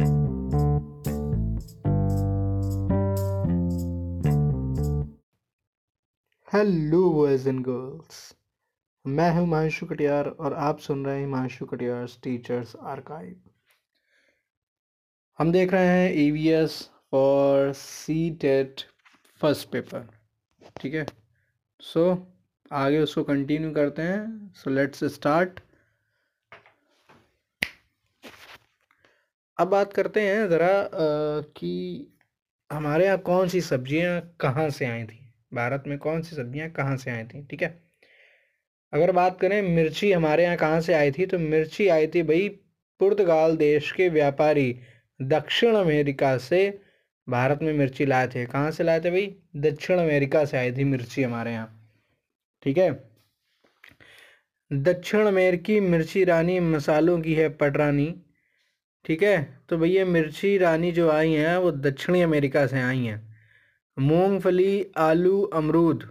Hello boys and girls मैं हूँ हिमांशु कटियार और आप सुन रहे हैं हिमांशु कटियार टीचर्स आर्काइव हम देख रहे हैं ई वी एस और सी टेट फ़र्स्ट पेपर ठीक है? सो आगे उसको कंटिन्यू करते हैं. सो लेट्स स्टार्ट अब बात करते हैं ज़रा कि हमारे यहाँ कौन सी सब्ज़ियाँ कहाँ से आई थी? भारत में कौन सी सब्ज़ियाँ कहाँ से आई थी? ठीक है? अगर बात करें, मिर्ची हमारे यहाँ कहाँ से आई थी? तो मिर्ची आई थी भाई पुर्तगाल देश के व्यापारी दक्षिण अमेरिका से। भारत में मिर्ची लाए थे। कहाँ से लाए थे भाई? दक्षिण अमेरिका से आई थी मिर्ची हमारे यहाँ। ठीक है? दक्षिण अमेरिकी मिर्ची रानी मसालों की है, पटरानी। ठीक है? तो भैया मिर्ची रानी जो आई हैं, वो दक्षिणी अमेरिका से आई हैं। मूंगफली, आलू, अमरूद।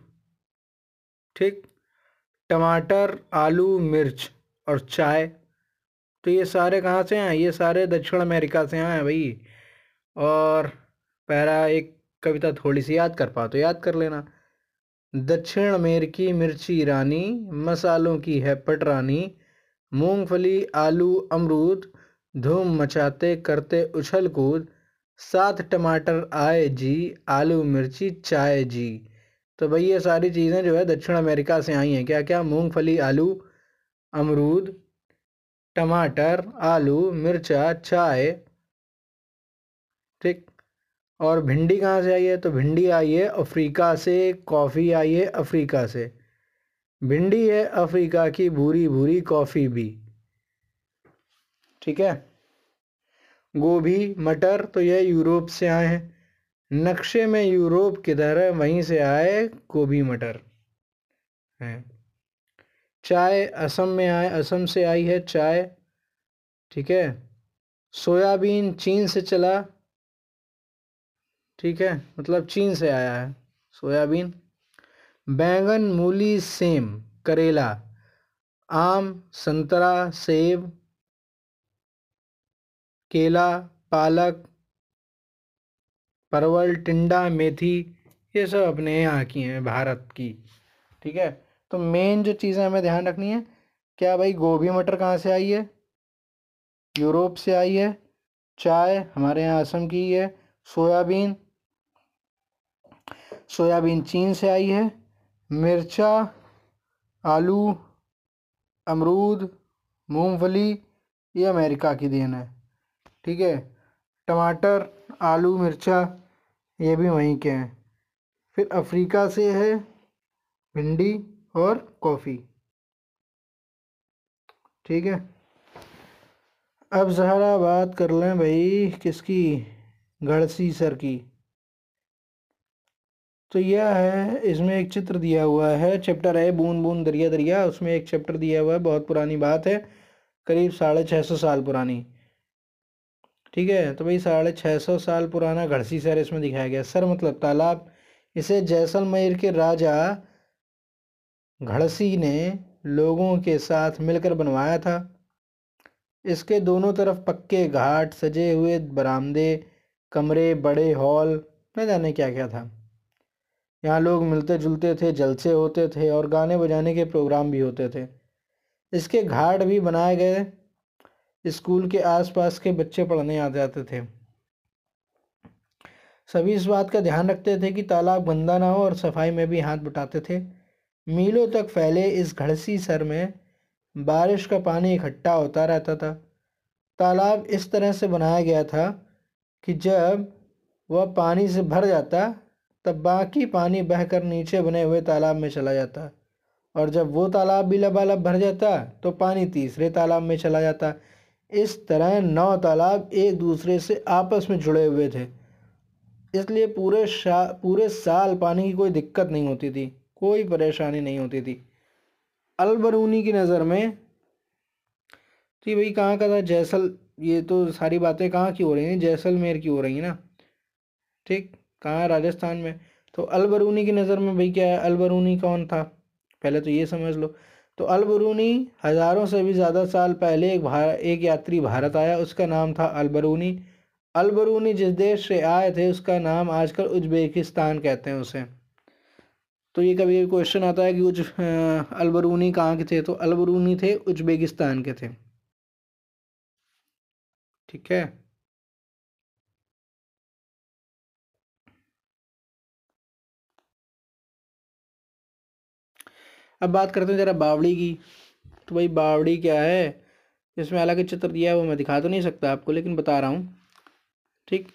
ठीक? टमाटर, आलू, मिर्च और चाय। तो ये सारे कहाँ से हैं ये सारे दक्षिण अमेरिका से आए हैं भाई। और पैरा एक कविता थोड़ी सी याद कर पा तो याद कर लेना। दक्षिण अमेरिकी मिर्ची रानी, मसालों की है पटरानी मूंगफली, आलू, अमरूद। धूम मचाते करते उछल कूद। साथ टमाटर आए जी, आलू मिर्ची चाय जी। तो भाई ये सारी चीज़ें जो है दक्षिण अमेरिका से आई हैं। क्या क्या? मूंगफली, आलू, अमरूद, टमाटर, आलू, मिर्चा, चाय। ठीक। और भिंडी कहाँ से आई है? तो भिंडी आई है अफ्रीका से, कॉफ़ी आई है अफ्रीका से। भिंडी है अफ्रीका की भूरी भूरी कॉफ़ी भी। ठीक है? गोभी, मटर तो यह यूरोप से आए हैं। नक्शे में यूरोप किधर है? वहीं से आए गोभी, मटर। हैं। चाय असम में आए, असम से आई है चाय। ठीक है? सोयाबीन चीन से चला। ठीक है? मतलब चीन से आया है सोयाबीन। बैंगन, मूली, सेम, करेला, आम, संतरा, सेब केला, पालक, परवल, टिंडा, मेथी, ये सब अपने यहाँ की हैं, भारत की। ठीक है? तो मेन जो चीज़ें हमें ध्यान रखनी है, क्या भाई गोभी मटर कहाँ से आई है? यूरोप से आई है। चाय हमारे यहाँ असम की है। सोयाबीन सोयाबीन चीन से आई है। मिर्चा, आलू, अमरूद, मूंगफली, ये अमेरिका की देन है। ठीक है? टमाटर, आलू, मिर्चा, ये भी वहीं के हैं। फिर अफ्रीका से है भिंडी और कॉफ़ी। ठीक है? अब ज़रा बात कर लें भाई, किसकी? गढ़सी सर की। तो यह है, इसमें एक चित्र दिया हुआ है, चैप्टर है बूंद बूंद दरिया दरिया, उसमें एक चैप्टर दिया हुआ है, बहुत पुरानी बात है, करीब साढ़े छः सौ साल पुरानी। ठीक है? तो भाई साढ़े छः सौ साल पुराना घड़सी सर इसमें दिखाया गया। सर मतलब तालाब। इसे जैसलमेर के राजा घड़सी ने लोगों के साथ मिलकर बनवाया था। इसके दोनों तरफ़ पक्के घाट, सजे हुए बरामदे, कमरे, बड़े हॉल, न जाने क्या क्या था। यहाँ लोग मिलते जुलते थे, जलसे होते थे और गाने बजाने के प्रोग्राम भी होते थे। इसके घाट भी बनाए गए स्कूल के आसपास के बच्चे पढ़ने आ जाते थे। सभी इस बात का ध्यान रखते थे कि तालाब गंदा ना हो और सफ़ाई में भी हाथ बटाते थे। मीलों तक फैले इस घड़सी सर में बारिश का पानी इकट्ठा होता रहता था। तालाब इस तरह से बनाया गया था कि जब वह पानी से भर जाता, तब बाकी पानी बहकर नीचे बने हुए तालाब में चला जाता और जब वो तालाब भी लबालब भर जाता तो पानी तीसरे तालाब में चला जाता। इस तरह नौ तालाब एक दूसरे से आपस में जुड़े हुए थे। इसलिए पूरे शा, पूरे साल पानी की कोई दिक्कत नहीं होती थी, कोई परेशानी नहीं होती थी। अलबरूनी की नज़र में थी भाई कहाँ का था? जैसल, ये तो सारी बातें कहाँ की हो रही हैं? जैसलमेर की हो रही हैं ना? ठीक, कहाँ है राजस्थान में? तो अलबरूनी की नज़र में भाई क्या है? अलबरूनी कौन था? पहले तो ये समझ लो। तो अलबरूनी हज़ारों से भी ज़्यादा साल पहले एक भार एक यात्री भारत आया, उसका नाम था अलबरूनी। अलबरूनी जिस देश से आए थे, उसका नाम आजकल उज्बेकिस्तान कहते हैं उसे। तो ये कभी क्वेश्चन आता है कि उज अलबरूनी कहाँ के थे? तो अलबरूनी थे, उज्बेकिस्तान के थे। ठीक है? अब बात करते हैं ज़रा बावड़ी की। तो भाई बावड़ी क्या है? इसमें अलग चित्र दिया है, वो मैं दिखा तो नहीं सकता आपको, लेकिन बता रहा हूँ। ठीक?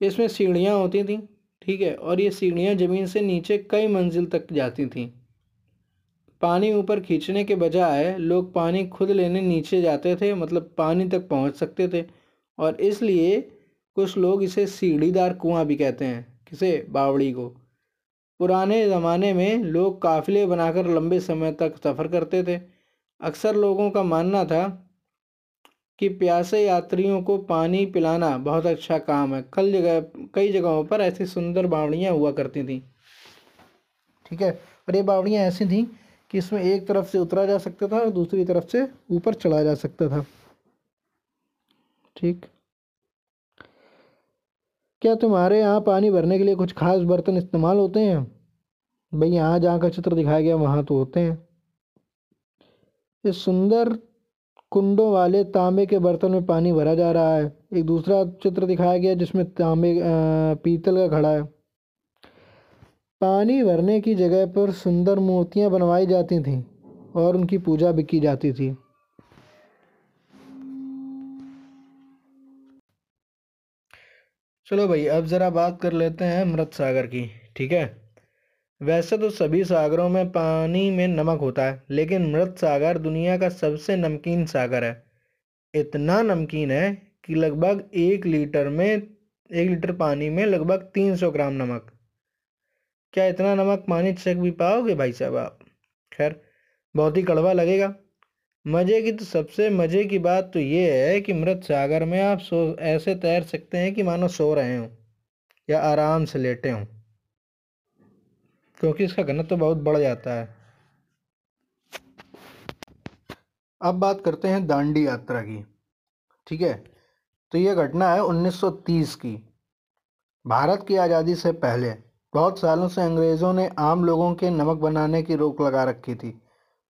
इसमें सीढ़ियाँ होती थी, ठीक है? और ये सीढ़ियाँ ज़मीन से नीचे कई मंजिल तक जाती थीं। पानी ऊपर खींचने के बजाय लोग पानी खुद लेने नीचे जाते थे मतलब पानी तक पहुँच सकते थे। और इसलिए कुछ लोग इसे सीढ़ीदार कुआँ भी कहते हैं, किसे? बावड़ी को। पुराने ज़माने में लोग काफ़िले बनाकर लंबे समय तक सफ़र करते थे। अक्सर लोगों का मानना था कि प्यासे यात्रियों को पानी पिलाना बहुत अच्छा काम है। कल जगह, कई जगहों पर ऐसी सुंदर बावड़ियाँ हुआ करती थी। ठीक है, और ये बावड़ियाँ ऐसी थीं कि इसमें एक तरफ़ से उतरा जा सकता था और दूसरी तरफ़ से ऊपर चढ़ा जा सकता था। ठीक। क्या तुम्हारे यहाँ पानी भरने के लिए कुछ खास बर्तन इस्तेमाल होते हैं? भाई यहाँ जहाँ का चित्र दिखाया गया, वहाँ तो होते हैं। इस सुंदर कुंडों वाले तांबे के बर्तन में पानी भरा जा रहा है। एक दूसरा चित्र दिखाया गया, जिसमें तांबे पीतल का घड़ा है। पानी भरने की जगह पर सुंदर मूर्तियाँ बनवाई जाती थीं और उनकी पूजा भी की जाती थी। चलो भाई, अब ज़रा बात कर लेते हैं मृत सागर की, ठीक है? वैसे तो सभी सागरों में पानी में नमक होता है, लेकिन मृत सागर दुनिया का सबसे नमकीन सागर है। इतना नमकीन है कि लगभग एक लीटर में, एक लीटर पानी में लगभग तीन सौ ग्राम नमक। क्या इतना नमक पानी चख भी पाओगे भाई साहब आप? खैर, बहुत ही कड़वा लगेगा। मज़े की तो सबसे मज़े की बात तो ये है कि मृत सागर में आप सो, ऐसे तैर सकते हैं कि मानो सो रहे हों, या आराम से लेटे हों। क्योंकि इसका घनत्व तो बहुत बढ़ जाता है। अब बात करते हैं दांडी यात्रा की, ठीक है? तो ये घटना है 1930 की। भारत की आज़ादी से पहले, बहुत सालों से अंग्रेज़ों ने आम लोगों के नमक बनाने की रोक लगा रखी थी।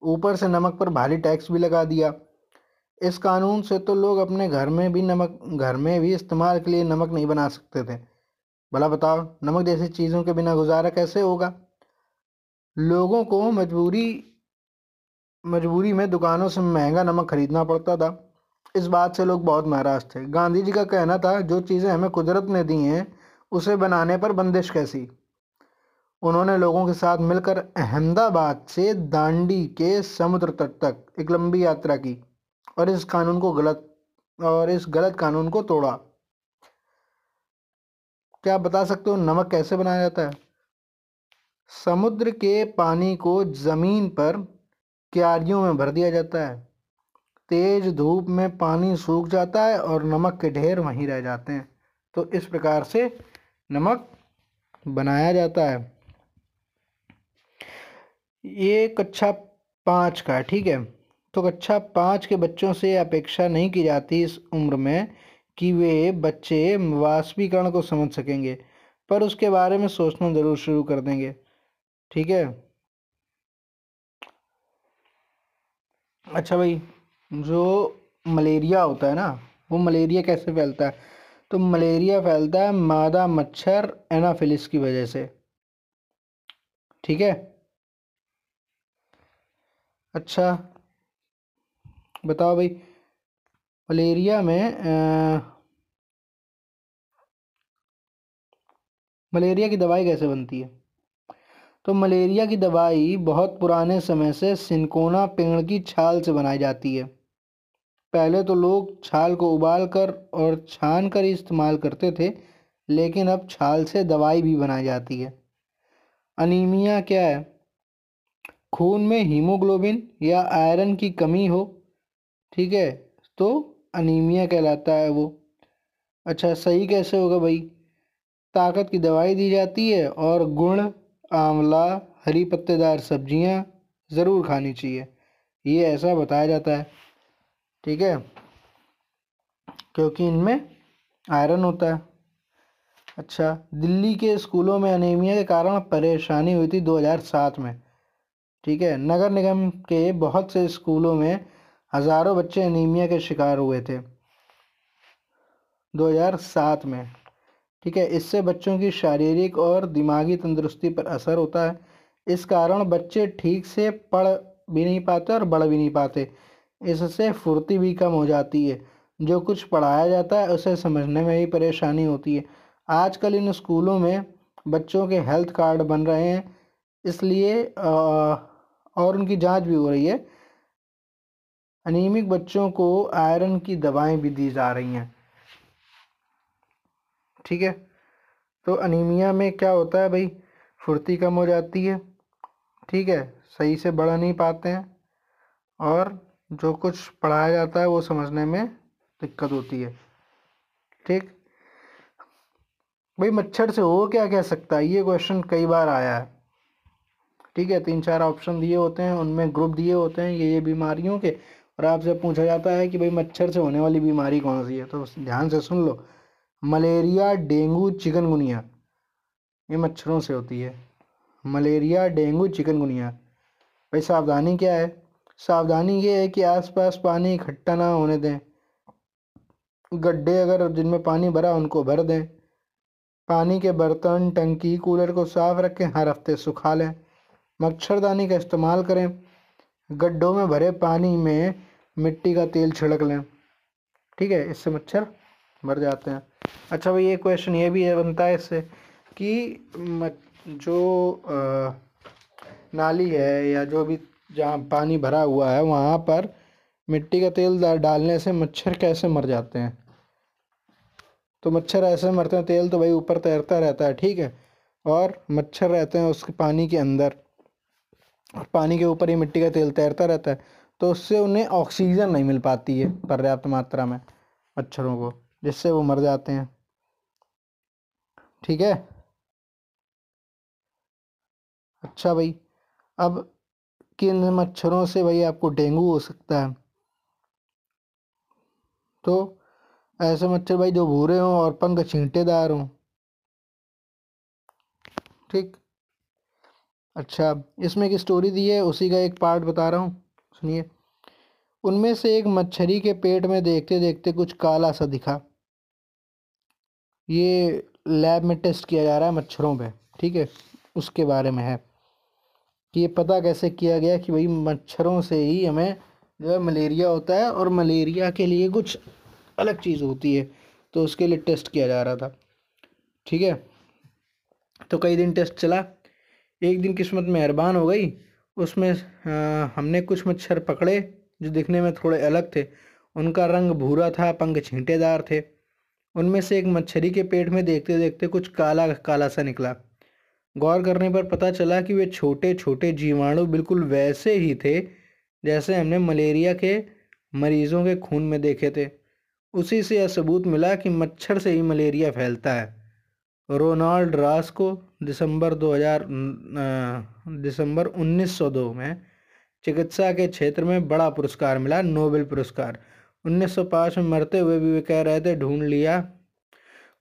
ऊपर से नमक पर भारी टैक्स भी लगा दिया। इस कानून से तो लोग अपने घर में भी नमक, घर में भी इस्तेमाल के लिए नमक नहीं बना सकते थे। भला बताओ, नमक जैसी चीज़ों के बिना गुजारा कैसे होगा? लोगों को मजबूरी मजबूरी में दुकानों से महँगा नमक खरीदना पड़ता था। इस बात से लोग बहुत नाराज़ थे। गांधी जी का कहना था, जो चीज़ें हमें कुदरत ने दी हैं, उसे बनाने पर बंदिश कैसी? उन्होंने लोगों के साथ मिलकर अहमदाबाद से दांडी के समुद्र तट तक एक लंबी यात्रा की और इस कानून को गलत, और इस गलत कानून को तोड़ा। क्या आप बता सकते हो नमक कैसे बनाया जाता है? समुद्र के पानी को ज़मीन पर क्यारियों में भर दिया जाता है। तेज धूप में पानी सूख जाता है और नमक के ढेर वहीं रह जाते हैं। तो इस प्रकार से नमक बनाया जाता है। ये कक्षा पाँच का है, ठीक है? तो कक्षा पाँच के बच्चों से अपेक्षा नहीं की जाती इस उम्र में कि वे बच्चे वाष्पीकरण को समझ सकेंगे, पर उसके बारे में सोचना ज़रूर शुरू कर देंगे, ठीक है? अच्छा भाई, जो मलेरिया होता है ना, वो मलेरिया कैसे फैलता है? तो मलेरिया फैलता है मादा मच्छर एनाफिलिस की वजह से, ठीक है? अच्छा बताओ भाई। मलेरिया में आ, मलेरिया की दवाई कैसे बनती है? तो मलेरिया की दवाई बहुत पुराने समय से सिनकोना पेड़ की छाल से बनाई जाती है। पहले तो लोग छाल को उबाल कर और छान कर इस्तेमाल करते थे लेकिन अब छाल से दवाई भी बनाई जाती है। अनीमिया क्या है? खून में हीमोग्लोबिन या आयरन की कमी हो, ठीक है तो अनीमिया कहलाता है वो। अच्छा सही कैसे होगा भाई? ताकत की दवाई दी जाती है और गुण, आंवला, हरी पत्तेदार सब्ज़ियाँ ज़रूर खानी चाहिए। ये ऐसा बताया जाता है, ठीक है, क्योंकि इनमें आयरन होता है। अच्छा दिल्ली के स्कूलों में अनीमिया के कारण परेशानी हुई थी 2007 में। ठीक है? नगर निगम के बहुत से स्कूलों में हज़ारों बच्चे अनीमिया के शिकार हुए थे। 2007 में, ठीक है? इससे बच्चों की शारीरिक और दिमागी तंदुरुस्ती पर असर होता है। इस कारण बच्चे ठीक से पढ़ भी नहीं पाते और बढ़ भी नहीं पाते। इससे फुर्ती भी कम हो जाती है। जो कुछ पढ़ाया जाता है, उसे समझने में भी परेशानी होती है। आजकल इन स्कूलों में बच्चों के हेल्थ कार्ड बन रहे हैं। इसलिए और उनकी जाँच भी हो रही है। अनीमिक बच्चों को आयरन की दवाएँ भी दी जा रही हैं। ठीक है? तो अनीमिया में क्या होता है भाई? फुर्ती कम हो जाती है। ठीक है? सही से बढ़ नहीं पाते हैं। और जो कुछ पढ़ाया जाता है वो समझने में दिक्कत होती है। ठीक? भाई मच्छर से हो क्या कह सकता है? ये क्वेश्चन कई बार आया है। ठीक है, तीन चार ऑप्शन दिए होते हैं, उनमें ग्रुप दिए होते हैं, ये ये बीमारियों के। और आपसे पूछा जाता है कि भाई मच्छर से होने वाली बीमारी कौन सी है? तो ध्यान से सुन लो। Malaria, dengue, chikungunya. ये मच्छरों से होती है। Malaria, dengue, chikungunya. भाई सावधानी क्या है? सावधानी ये है कि आसपास पानी इकट्ठा ना होने दें। गड्ढे अगर जिनमें पानी भरा उनको भर दें। पानी के बर्तन, टंकी, कूलर को साफ़ रखें, हर हफ़्ते सुखा लें। मच्छरदानी का इस्तेमाल करें। गड्ढों में भरे पानी में मिट्टी का तेल छिड़क लें। ठीक है, इससे मच्छर मर जाते हैं। अच्छा भाई, ये क्वेश्चन ये भी है बनता है इससे कि जो नाली है या जो भी जहाँ पानी भरा हुआ है, वहाँ पर मिट्टी का तेल डालने से मच्छर कैसे मर जाते हैं? तो मच्छर ऐसे मरते हैं, तेल तो भाई ऊपर तैरता रहता है, ठीक है? और मच्छर रहते हैं उसके पानी के अंदर। पानी के ऊपर ही मिट्टी का तेल तैरता रहता है तो उससे उन्हें ऑक्सीजन नहीं मिल पाती है पर्याप्त मात्रा में मच्छरों को, जिससे वो मर जाते हैं। ठीक है? अच्छा भाई, अब किन मच्छरों से भाई आपको डेंगू हो सकता है? तो ऐसे मच्छर भाई जो भूरे हों और पंख छींटेदार हों। ठीक? अच्छा इसमें एक स्टोरी दी है, उसी का एक पार्ट बता रहा हूँ। सुनिए। उनमें से एक मच्छरी के पेट में देखते देखते कुछ काला सा दिखा। ये लैब में टेस्ट किया जा रहा है मच्छरों पे, ठीक है? उसके बारे में है। कि ये पता कैसे किया गया कि भाई मच्छरों से ही हमें जो है मलेरिया होता है और मलेरिया के लिए कुछ अलग चीज़ होती है तो उसके लिए टेस्ट किया जा रहा था, ठीक है? तो कई दिन टेस्ट चला। एक दिन किस्मत मेहरबान हो गई। उसमें हमने कुछ मच्छर पकड़े, जो दिखने में थोड़े अलग थे। उनका रंग भूरा था, पंख छींटेदार थे। उनमें से एक मच्छरी के पेट में देखते देखते कुछ काला काला सा निकला। गौर करने पर पता चला कि वे छोटे छोटे जीवाणु बिल्कुल वैसे ही थे, जैसे हमने मलेरिया के मरीजों के खून में देखे थे। उसी से यह सबूत मिला कि मच्छर से ही मलेरिया फैलता है। रोनाल्ड रास को दिसंबर 2000 दिसंबर 1902 में चिकित्सा के क्षेत्र में बड़ा पुरस्कार मिला, नोबेल पुरस्कार। 1905 में मरते हुए भी वे कह रहे थे, ढूंढ लिया,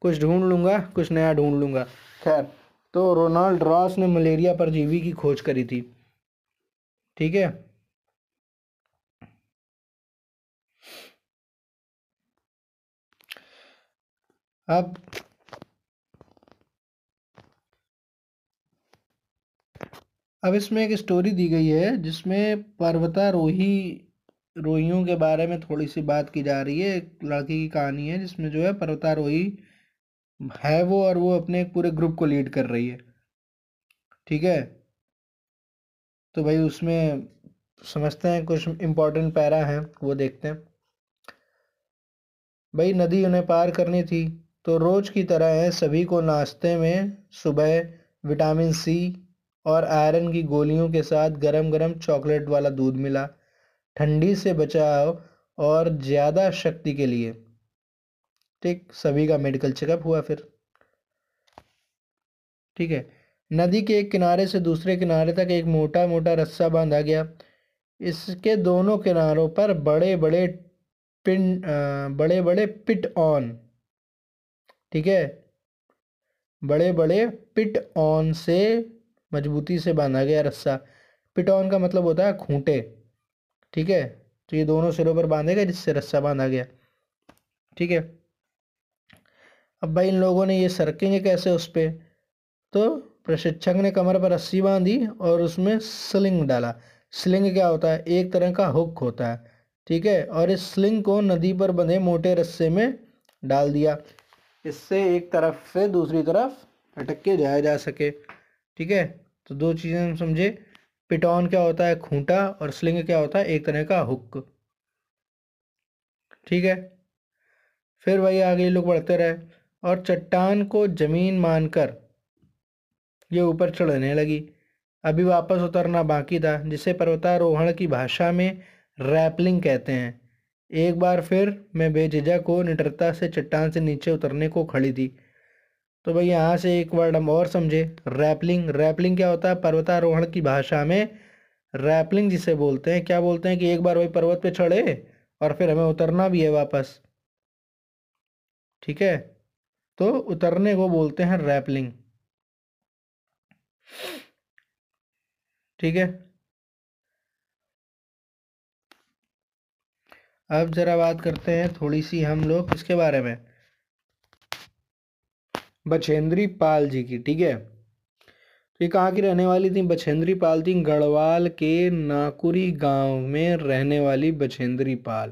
कुछ ढूंढ लूँगा, कुछ नया ढूंढ लूँगा। खैर तो रोनाल्ड रॉस ने मलेरिया परजीवी की खोज करी थी। ठीक है? अब अब इसमें एक स्टोरी दी गई है, जिसमें पर्वतारोही रोहियों के बारे में थोड़ी सी बात की जा रही है, एक लड़की की कहानी है, जिसमें जो है पर्वतारोही है वो और वो अपने पूरे ग्रुप को लीड कर रही है। ठीक है? तो भाई उसमें समझते हैं, कुछ इम्पोर्टेंट पैरा हैं, वो देखते हैं। भाई नदी उन्हें पार करनी थी तो रोज़ की तरह है, सभी को नाश्ते में सुबह विटामिन सी और आयरन की गोलियों के साथ गरम गरम चॉकलेट वाला दूध मिला। ठंडी से बचाव और ज़्यादा शक्ति के लिए। ठीक, सभी का मेडिकल चेकअप हुआ फिर। ठीक है, नदी के एक किनारे से दूसरे किनारे तक एक मोटा मोटा रस्सा बांधा गया। इसके दोनों किनारों पर बड़े बड़े पिन बड़े बड़े पिट ऑन। ठीक है बड़े बड़े पिट ऑन से मजबूती से बांधा गया रस्सा। पिट ऑन का मतलब होता है खूंटे, ठीक है? तो ये दोनों सिरों पर बांधे गए जिससे रस्सा बांधा गया, ठीक है? अब भाई इन लोगों ने ये सरकेंगे कैसे उस पर तो प्रशिक्षक ने कमर पर रस्सी बांधी और उसमें स्लिंग डाला। स्लिंग क्या होता है? एक तरह का हुक होता है, ठीक है? और इस स्लिंग को नदी पर बंधे मोटे रस्से में डाल दिया। इससे एक तरफ़ से दूसरी तरफ़ अटक के जाया जा सके। ठीक है? तो दो चीज़ें हम समझे। पिटॉन क्या होता है? खूंटा और स्लिंग क्या होता है? एक तरह का हुक। ठीक है? फिर वही आगे लोग बढ़ते रहे। और चट्टान को ज़मीन मानकर ये ऊपर चढ़ने लगी। अभी वापस उतरना बाकी था, जिसे पर्वतारोहण की भाषा में रैपलिंग कहते हैं। एक बार फिर मैं बेझिझक को निडरता से चट्टान से नीचे उतरने को खड़ी थी। तो भाई यहाँ से एक वर्ड हम और समझे। रैपलिंग रैपलिंग क्या होता है? पर्वतारोहण की भाषा में। रैपलिंग जिसे बोलते हैं, क्या बोलते हैं कि एक बार वही पर्वत पे चढ़े और फिर हमें उतरना भी है वापस। ठीक है? तो उतरने को बोलते हैं रैपलिंग ठीक है? अब ज़रा बात करते हैं थोड़ी सी हम लोग इसके बारे में। बछेंद्री पाल जी की, ठीक है? तो ये कहाँ की रहने वाली थी? बछेंद्री पाल थी गढ़वाल के नाकुरी गाँव में रहने वाली बछेंद्री पाल।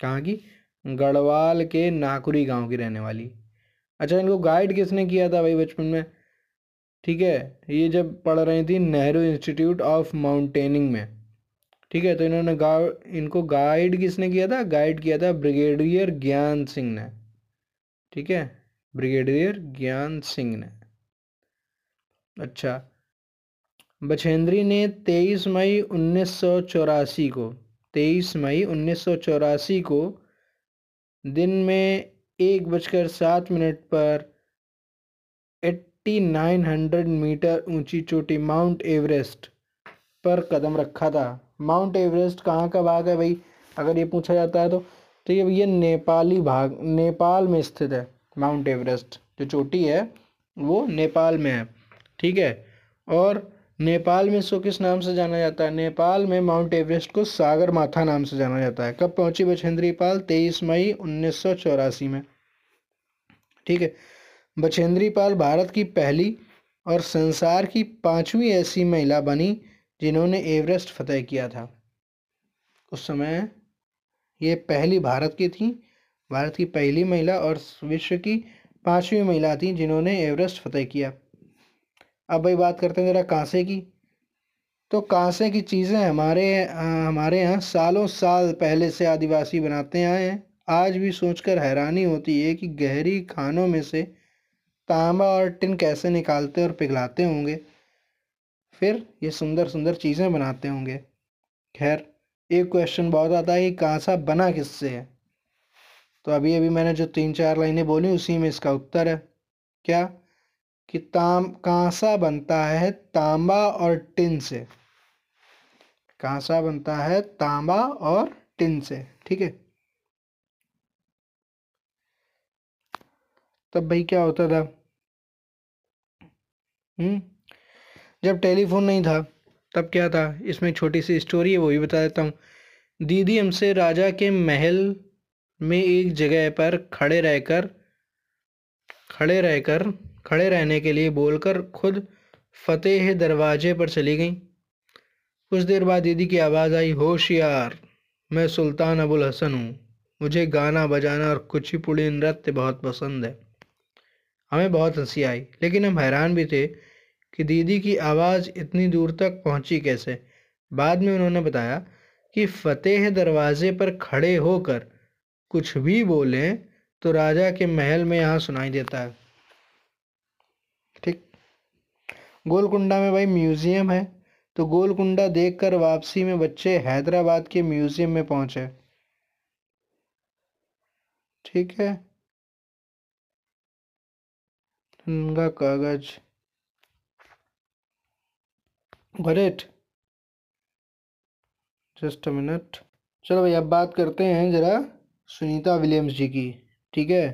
कहाँ की? गढ़वाल के नाकुरी गाँव की रहने वाली। अच्छा इनको गाइड किसने किया था भाई बचपन में? ठीक है, ये जब पढ़ रही थी नेहरू इंस्टीट्यूट ऑफ़ माउंटेनिंग में। ठीक है तो इन्होंने गा, इनको गाइड किसने किया था? गाइड किया था ब्रिगेडियर ज्ञान सिंह ने। ठीक है? ब्रिगेडियर ज्ञान सिंह ने। अच्छा बछेंद्री ने 23 मई उन्नीस सौ चौरासी को 23 मई उन्नीस सौ चौरासी को दिन में एक बजकर सात मिनट पर एट्टी नाइन हंड्रेड मीटर ऊँची चोटी माउंट एवरेस्ट पर कदम रखा था। माउंट एवरेस्ट कहाँ का भाग है भाई? अगर ये पूछा जाता है तो तो ये भैया नेपाली भाग, नेपाल में स्थित है। माउंट एवरेस्ट, जो चोटी है, वो नेपाल में है, ठीक है? और नेपाल में इसको किस नाम से जाना जाता है? नेपाल में माउंट एवरेस्ट को सागर माथा नाम से जाना जाता है। कब पहुँची बछेंद्री पाल तेईस मई उन्नीस सौ चौरासी में। ठीक है? बछेंद्री पाल भारत की पहली और संसार की पांचवी ऐसी महिला बनी, जिन्होंने एवरेस्ट फतेह किया था। उस समय ये पहली भारत की थी भारत की पहली महिला और विश्व की पांचवी महिला थी जिन्होंने एवरेस्ट फतेह किया। अब भाई बात करते हैं ज़रा कांसे की। तो कांसे की चीज़ें हमारे हमारे यहाँ सालों साल पहले से आदिवासी बनाते आए हैं। आज भी सोचकर हैरानी होती है कि गहरी खानों में से तांबा और टिन कैसे निकालते और पिघलाते होंगे। फिर ये सुंदर सुंदर चीज़ें बनाते होंगे। खैर, एक क्वेश्चन बहुत आता है कि कांसा बना किससे है? तो अभी अभी मैंने जो तीन चार लाइनें बोली उसी में इसका उत्तर है। क्या? कि ताम, कांसा बनता है तांबा और टिन से। कांसा बनता है तांबा और टिन से, ठीक है? तब भाई क्या होता था? हम्म? जब टेलीफोन नहीं था, तब क्या था? इसमें छोटी सी स्टोरी है, वो भी बता देता हूँ। दीदी हमसे राजा के महल में एक जगह पर खड़े रहकर खड़े रहकर, खड़े रहने के लिए बोलकर खुद फतेह दरवाजे पर चली गई। कुछ देर बाद दीदी की आवाज़ आई, होशियार, मैं सुल्तान अबुल हसन हूँ। मुझे गाना बजाना और कुचिपुड़ी नृत्य बहुत पसंद है हमें बहुत हँसी आई, लेकिन हम हैरान भी थे कि दीदी की आवाज़ इतनी दूर तक पहुँची कैसे। बाद में उन्होंने बताया कि फतेह दरवाजे पर खड़े होकर कुछ भी बोले तो राजा के महल में यहाँ सुनाई देता है। ठीक। गोलकुंडा में भाई म्यूज़ियम है तो गोलकुंडा देखकर वापसी में बच्चे हैदराबाद के म्यूज़ियम में पहुँचे। ठीक है। कागज़। ग्रेट जस्ट अ मिनट चलो भाई, अब बात करते हैं ज़रा। सुनीता विलियम्स जी की, ठीक है?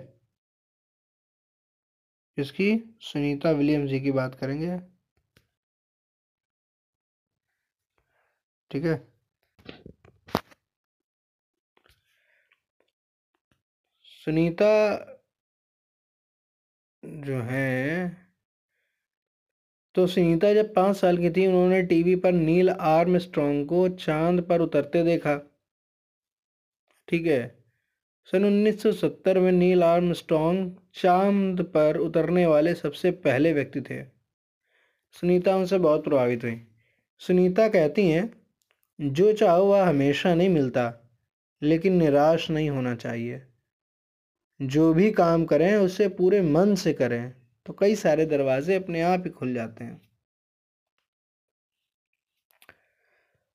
इसकी सुनीता विलियम्स जी की बात करेंगे। ठीक है? सुनीता जो है तो सुनीता जब पाँच साल की थी, उन्होंने टीवी पर नील आर्म स्ट्रॉन्ग को चाँद पर उतरते देखा। ठीक है? सन 1970 में नील आर्म स्ट्रॉन्ग चाँद पर उतरने वाले सबसे पहले व्यक्ति थे। सुनीता उनसे बहुत प्रभावित हुई। सुनीता कहती हैं, जो चाहो वह हमेशा नहीं मिलता, लेकिन निराश नहीं होना चाहिए। जो भी काम करें, उसे पूरे मन से करें तो कई सारे दरवाजे अपने आप ही खुल जाते हैं।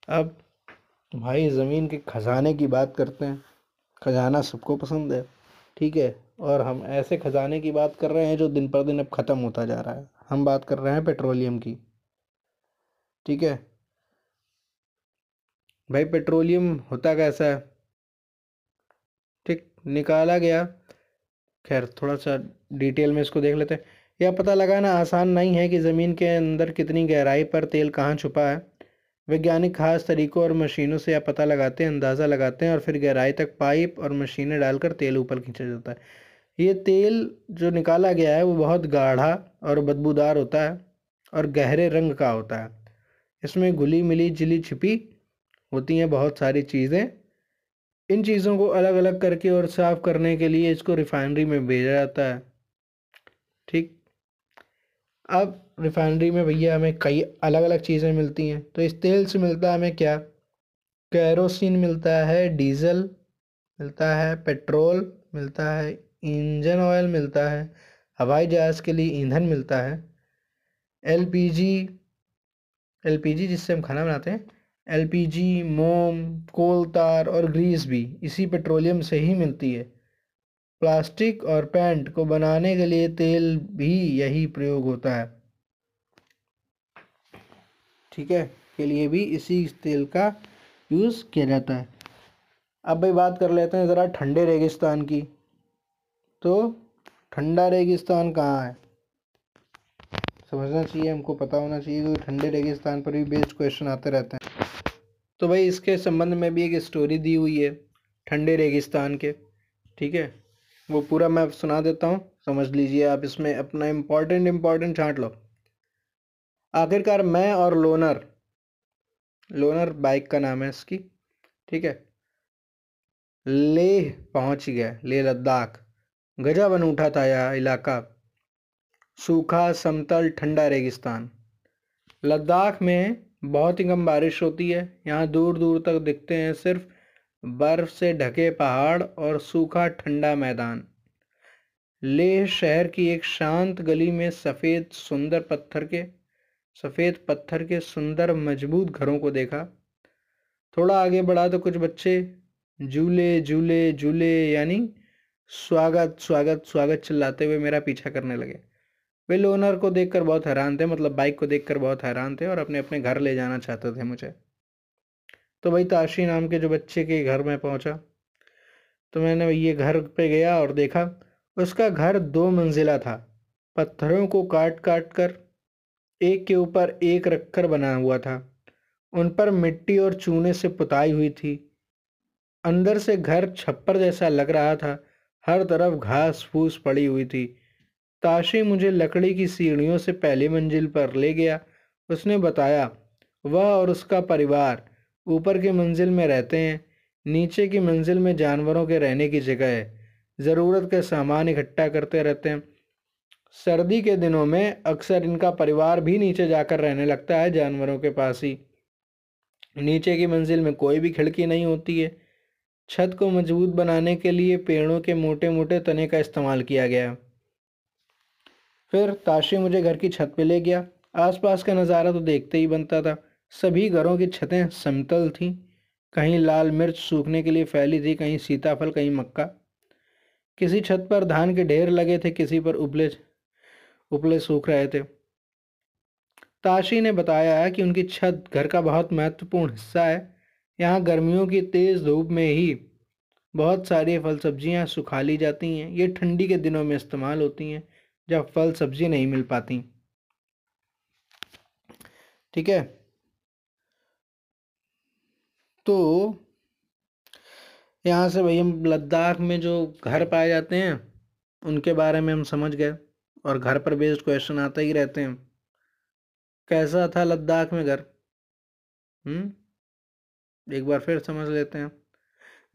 अब भाई, ज़मीन के खजाने की बात करते हैं। खजाना सबको पसंद है, ठीक है? और हम ऐसे खजाने की बात कर रहे हैं जो दिन पर दिन अब ख़त्म होता जा रहा है। हम बात कर रहे हैं पेट्रोलियम की, ठीक है? भाई पेट्रोलियम होता कैसा है? ठीक, निकाला गया। खैर, थोड़ा सा डिटेल में इसको देख लेते हैं। यह पता लगाना आसान नहीं है कि ज़मीन के अंदर कितनी गहराई पर तेल कहाँ छुपा है। वैज्ञानिक खास तरीकों और मशीनों से यह पता लगाते हैं, अंदाज़ा लगाते हैं और फिर गहराई तक पाइप और मशीनें डालकर तेल ऊपर खींचा जाता है। ये तेल जो निकाला गया है, वो बहुत गाढ़ा और बदबूदार होता है और गहरे रंग का होता है। इसमें घुली मिली जिली छिपी होती हैं बहुत सारी चीज़ें। इन चीज़ों को अलग अलग करके और साफ़ करने के लिए इसको रिफाइनरी में भेजा जाता है। ठीक। अब रिफाइनरी में भैया हमें कई अलग अलग चीज़ें मिलती हैं। तो इस तेल से मिलता है हमें क्या? कैरोसिन मिलता है, डीजल मिलता है, पेट्रोल मिलता है, इंजन ऑयल मिलता है, हवाई जहाज़ के लिए ईंधन मिलता है, एलपीजी एलपीजी जिससे हम खाना बनाते हैं, एलपीजी, मोम, कोल तार और ग्रीस भी इसी पेट्रोलियम से ही मिलती है। प्लास्टिक और पैंट को बनाने के लिए तेल भी यही प्रयोग होता है। ठीक है, के लिए भी इसी तेल का यूज़ किया जाता है। अब भाई बात कर लेते हैं ज़रा ठंडे रेगिस्तान की। तो ठंडा रेगिस्तान कहाँ है? समझना चाहिए, हमको पता होना चाहिए, क्योंकि ठंडे रेगिस्तान पर भी बेस्ड क्वेश्चन आते रहते हैं। तो भाई इसके संबंध में भी एक स्टोरी दी हुई है, ठंडे रेगिस्तान के, ठीक है? वो पूरा मैं सुना देता हूँ, समझ लीजिए आप इसमें अपना इम्पोर्टेंट इम्पोर्टेंट छांट लो। आखिरकार मैं और लोनर लोनर बाइक का नाम है इसकी, ठीक है? लेह पहुँच गया, लेह लद्दाख। गजा बन उठा था यह इलाका। सूखा समतल ठंडा रेगिस्तान। लद्दाख में बहुत ही कम बारिश होती है। यहाँ दूर दूर तक दिखते हैं सिर्फ़ बर्फ़ से ढके पहाड़ और सूखा ठंडा मैदान। लेह शहर की एक शांत गली में सफ़ेद सुंदर पत्थर के सफ़ेद पत्थर के सुंदर मज़बूत घरों को देखा। थोड़ा आगे बढ़ा तो कुछ बच्चे झूले झूले झूले, यानी स्वागत स्वागत स्वागत चिल्लाते हुए मेरा पीछा करने लगे। वे लोनर को देखकर बहुत हैरान थे मतलब बाइक को देखकर बहुत हैरान थे और अपने अपने घर ले जाना चाहते थे मुझे। तो भाई ताशी नाम के जो बच्चे के घर में पहुँचा। तो मैंने ये घर पे गया और देखा, उसका घर दो मंजिला था। पत्थरों को काट काट कर एक के ऊपर एक रखकर बना हुआ था। उन पर मिट्टी और चूने से पुताई हुई थी। अंदर से घर छप्पर जैसा लग रहा था। हर तरफ़ घास फूस पड़ी हुई थी। ताशी मुझे लकड़ी की सीढ़ियों से पहली मंजिल पर ले गया। उसने बताया, वह और उसका परिवार ऊपर की मंजिल में रहते हैं। नीचे की मंजिल में जानवरों के रहने की जगह है। ज़रूरत के सामान इकट्ठा करते रहते हैं। सर्दी के दिनों में अक्सर इनका परिवार भी नीचे जाकर रहने लगता है, जानवरों के पास ही। नीचे की मंजिल में कोई भी खिड़की नहीं होती है। छत को मज़बूत बनाने के लिए पेड़ों के मोटे मोटे तने का इस्तेमाल किया गया। फिर ताशी मुझे घर की छत पे ले गया। आसपास का नज़ारा तो देखते ही बनता था। सभी घरों की छतें समतल थीं। कहीं लाल मिर्च सूखने के लिए फैली थी, कहीं सीताफल, कहीं मक्का। किसी छत पर धान के ढेर लगे थे, किसी पर उपले उपले सूख रहे थे। ताशी ने बताया है कि उनकी छत घर का बहुत महत्वपूर्ण हिस्सा है। यहाँ गर्मियों की तेज़ धूप में ही बहुत सारी फल सब्ज़ियाँ सुखा ली जाती हैं। ये ठंडी के दिनों में इस्तेमाल होती हैं, जब फल सब्ज़ी नहीं मिल पाती। ठीक है? तो यहाँ से भाई हम लद्दाख में जो घर पाए जाते हैं, उनके बारे में हम समझ गए। और घर पर बेस्ड क्वेश्चन आते ही रहते हैं। कैसा था लद्दाख में घर? हम्म? एक बार फिर समझ लेते हैं।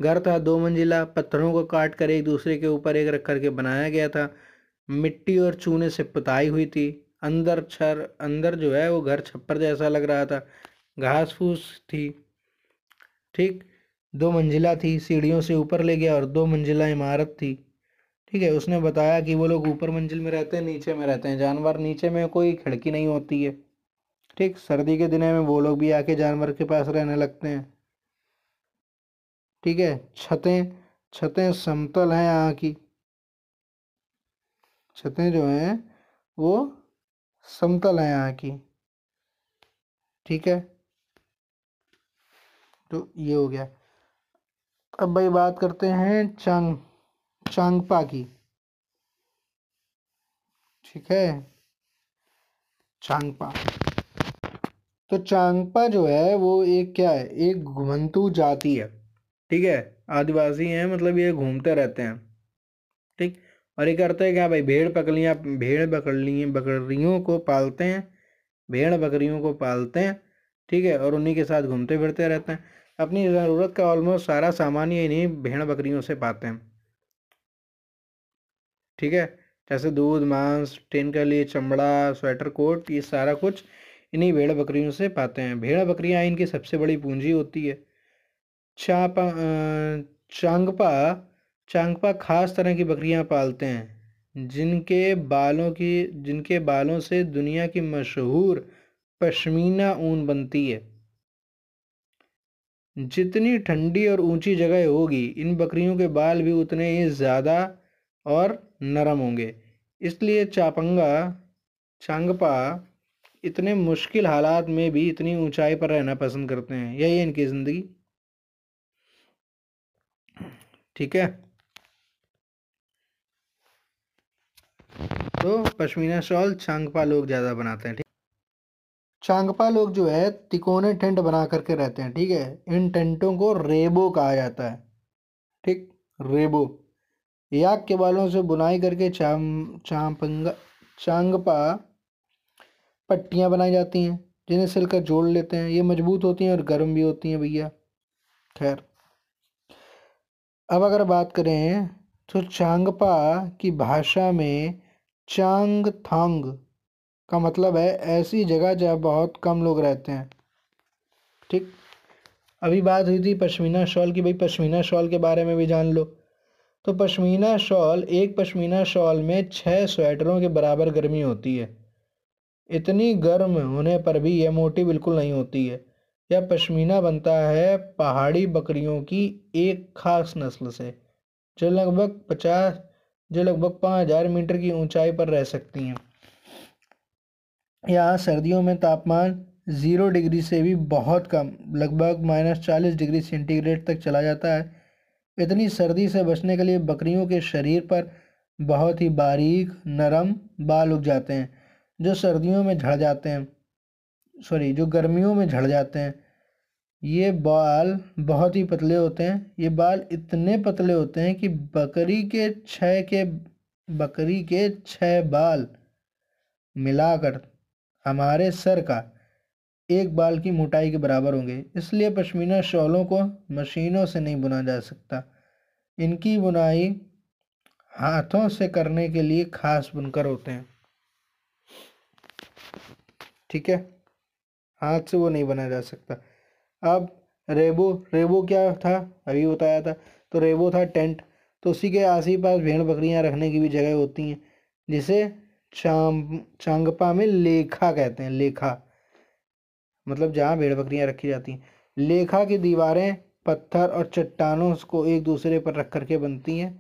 घर था, दो मंजिला, पत्थरों को काट कर एक दूसरे के ऊपर एक रख करके बनाया गया था। मिट्टी और चूने से पुताई हुई थी। अंदर छर, अंदर जो है वो घर छप्पर जैसा लग रहा था। घास फूस थी। ठीक, दो मंजिला थी, सीढ़ियों से ऊपर ले गया और दो मंजिला इमारत थी। ठीक है, उसने बताया कि वो लोग ऊपर मंजिल में रहते हैं, नीचे में रहते हैं। जानवर नीचे में कोई खिड़की नहीं होती है। ठीक, सर्दी के दिनों में वो लोग भी आके जानवर के पास रहने लगते हैं। ठीक है, छतें छतें समतल हैं यहाँ की। छतें जो हैं, वो समतल हैं यहाँ की। ठीक है? तो ये हो गया। अब भाई बात करते हैं चांग। चांगपा की ठीक है? चांगपा। तो चांगपा जो है, वो एक क्या है? एक घुमंतु जाति है। ठीक है? आदिवासी हैं मतलब ये घूमते रहते हैं। ठीक? और ये करते हैं क्या भाई? भेड़ पकड़ियाँ, भेड़ बकरियाँ बकरियों को पालते हैं। भेड़ बकरियों को पालते हैं। ठीक है? और उन्हीं के साथ घूमते फिरते रहते हैं। अपनी ज़रूरत का ऑलमोस्ट सारा सामान ये इन्हीं भेड़ बकरियों से पाते हैं। ठीक है? जैसे दूध, मांस टिन के लिए चमड़ा, स्वेटर कोट, ये सारा कुछ इन्हीं भेड़ बकरियों से पाते हैं। भेड़ बकरियाँ इनकी सबसे बड़ी पूंजी होती है। चापा चांगपा चांगपा खास तरह की बकरियाँ पालते हैं, जिनके बालों की, जिनके बालों से दुनिया की मशहूर पश्मीना ऊन बनती है। जितनी ठंडी और ऊँची जगह होगी, इन बकरियों के बाल भी उतने ही ज़्यादा और नरम होंगे। इसलिए चापंगा, चांगपा इतने मुश्किल हालात में भी इतनी ऊंचाई पर रहना पसंद करते हैं। यही है इनकी ज़िंदगी। ठीक है? तो पश्मीना शॉल चांगपा लोग ज़्यादा बनाते हैं, ठीक चांगपा लोग जो है, तिकोने टेंट बना करके रहते हैं, ठीक है? इन टेंटों को रेबो कहा जाता है, ठीक? रेबो। याक के बालों से बुनाई करके चाम चांपंगा चांगपा पट्टियाँ बनाई जाती हैं, जिन्हें सिलकर जोड़ लेते हैं। ये मज़बूत होती हैं और गर्म भी होती हैं भैया। खैर, अब अगर बात करें तो चांगपा की भाषा में चांग थांग का मतलब है ऐसी जगह जहाँ बहुत कम लोग रहते हैं। ठीक? अभी बात हुई थी पश्मीना शॉल की। भाई, पश्मीना शॉल के बारे में भी जान लो। तो पश्मीना शॉल, एक पश्मीना शॉल में छः स्वेटरों के बराबर गर्मी होती है। इतनी गर्म होने पर भी यह मोटी बिल्कुल नहीं होती है। यह पश्मीना बनता है पहाड़ी बकरियों की एक खास नस्ल से, जो लगभग पचास, जो लगभग पाँच हज़ार मीटर की ऊंचाई पर रह सकती हैं। यहाँ सर्दियों में तापमान ज़ीरो डिग्री से भी बहुत कम, लगभग माइनस चालीस डिग्री सेंटीग्रेड तक चला जाता है। इतनी सर्दी से बचने के लिए बकरियों के शरीर पर बहुत ही बारीक, नरम बाल उग जाते हैं, जो सर्दियों में झड़ जाते हैं। सॉरी जो गर्मियों में झड़ जाते हैं। ये बाल बहुत ही पतले होते हैं। ये बाल इतने पतले होते हैं कि बकरी के छः के, बकरी के छः बाल मिलाकर हमारे सर का एक बाल की मोटाई के बराबर होंगे, इसलिए पश्मीना शॉलों को मशीनों से नहीं बुना जा सकता। इनकी बुनाई हाथों से करने के लिए खास बुनकर होते हैं। ठीक है? हाथ से वो नहीं बनाया जा सकता। अब रेबो रेबो क्या था? अभी बताया था। तो रेबो था टेंट। तो उसी के आस ही पास भेड़ बकरियाँ रखने की भी जगह होती हैं, जिसे चाम, चांगपा में लेखा कहते हैं, लेखा। मतलब जहाँ भेड़ बकरियाँ रखी जाती हैं। लेखा की दीवारें, पत्थर और चट्टानों को एक दूसरे पर रख करके बनती हैं।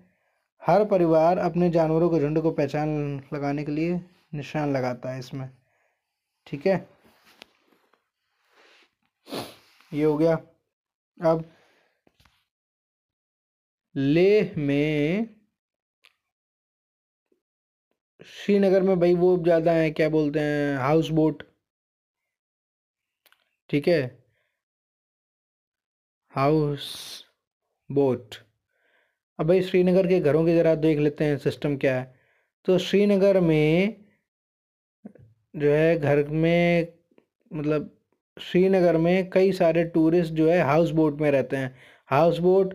हर परिवार अपने जानवरों के झुंड को पहचान लगाने के लिए निशान लगाता है इसमें। ठीक है? ये हो गया। अब लेह में श्रीनगर में भाई वो ज़्यादा है, क्या बोलते हैं हाउस बोट ठीक है? हाउस बोट अब भाई श्रीनगर के घरों की ज़रा देख लेते हैं सिस्टम क्या है। तो श्रीनगर में जो है घर में मतलब श्रीनगर में कई सारे टूरिस्ट जो है हाउस बोट में रहते हैं। हाउस बोट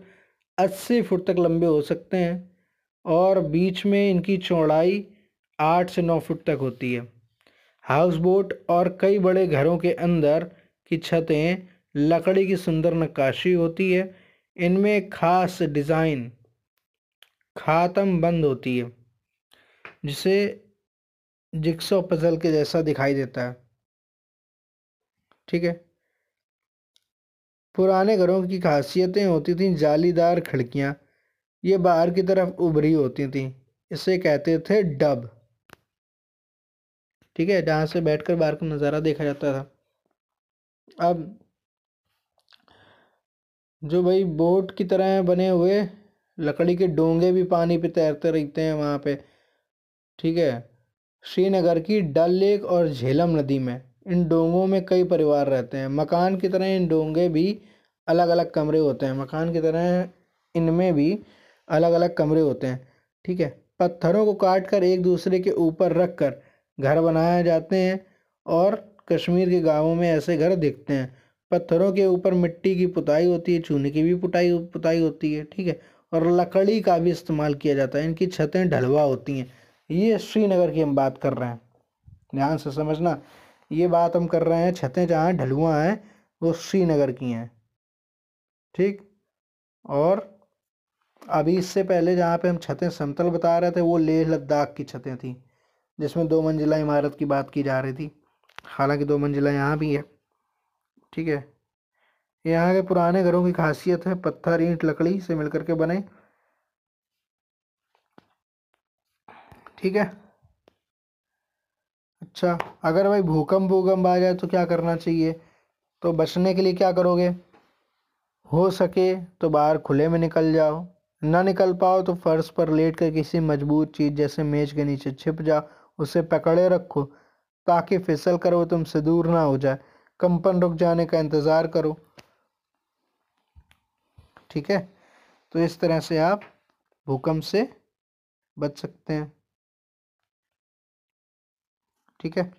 अस्सी फुट तक लंबे हो सकते हैं और बीच में इनकी चौड़ाई आठ से नौ फुट तक होती है। हाउस बोट और कई बड़े घरों के अंदर की छतें लकड़ी की सुंदर नक्काशी होती है। इनमें खास डिज़ाइन खातम बंद होती है, जिसे जिक्सो पजल के जैसा दिखाई देता है। ठीक है? पुराने घरों की खासियतें होती थीं जालीदार खिड़कियाँ। ये बाहर की तरफ़ उभरी होती थीं, इसे कहते थे डब। ठीक है? जहाँ से बैठकर बाहर का नज़ारा देखा जाता था। अब जो भाई बोट की तरह बने हुए, लकड़ी के डोंगे भी पानी पे तैरते रहते हैं वहाँ पे। ठीक है? श्रीनगर की डल लेक और झेलम नदी में। इन डोंगों में कई परिवार रहते हैं। मकान की तरह इन डोंगे भी अलग अलग कमरे होते हैं। मकान की तरह इनमें भी अलग अलग कमरे होते हैं। ठीक है? पत्थरों को काट कर एक दूसरे के ऊपर रख कर घर बनाए जाते हैं और कश्मीर के गाँवों में ऐसे घर दिखते हैं। पत्थरों के ऊपर मिट्टी की पुताई होती है, चूने की भी पुताई पुताई होती है, ठीक है? और लकड़ी का भी इस्तेमाल किया जाता है। इनकी छतें ढलवा होती हैं। ये श्रीनगर की हम बात कर रहे हैं। ध्यान से समझना, ये बात हम कर रहे हैं, छतें जहाँ ढलुआ हैं, वो श्रीनगर की हैं। ठीक? और अभी इससे पहले जहाँ पे हम छतें समतल बता रहे थे, वो लेह लद्दाख की छतें थी, जिसमें दो मंजिला इमारत की बात की जा रही थी। हालाँकि दो मंजिला यहाँ भी है, ठीक है। यहाँ के पुराने घरों की खासियत है पत्थर, ईंट, लकड़ी से मिलकर के बने, ठीक है। अच्छा अगर भाई भूकंप भूकंप आ जाए तो क्या करना चाहिए? तो बचने के लिए क्या करोगे? हो सके तो बाहर खुले में निकल जाओ। ना निकल पाओ तो फर्श पर लेट कर किसी मज़बूत चीज़ जैसे मेज के नीचे छिप जाओ, उसे पकड़े रखो। ताकि फिसल कर वो तुमसे दूर ना हो जाए। कंपन रुक जाने का इंतज़ार करो। ठीक है? तो इस तरह से आप भूकंप से बच सकते हैं। ठीक है?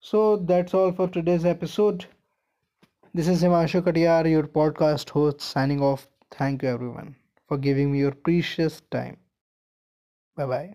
So that's all for today's episode this is Himanshu Katiyar your podcast host signing off thank you everyone for giving me your precious time bye bye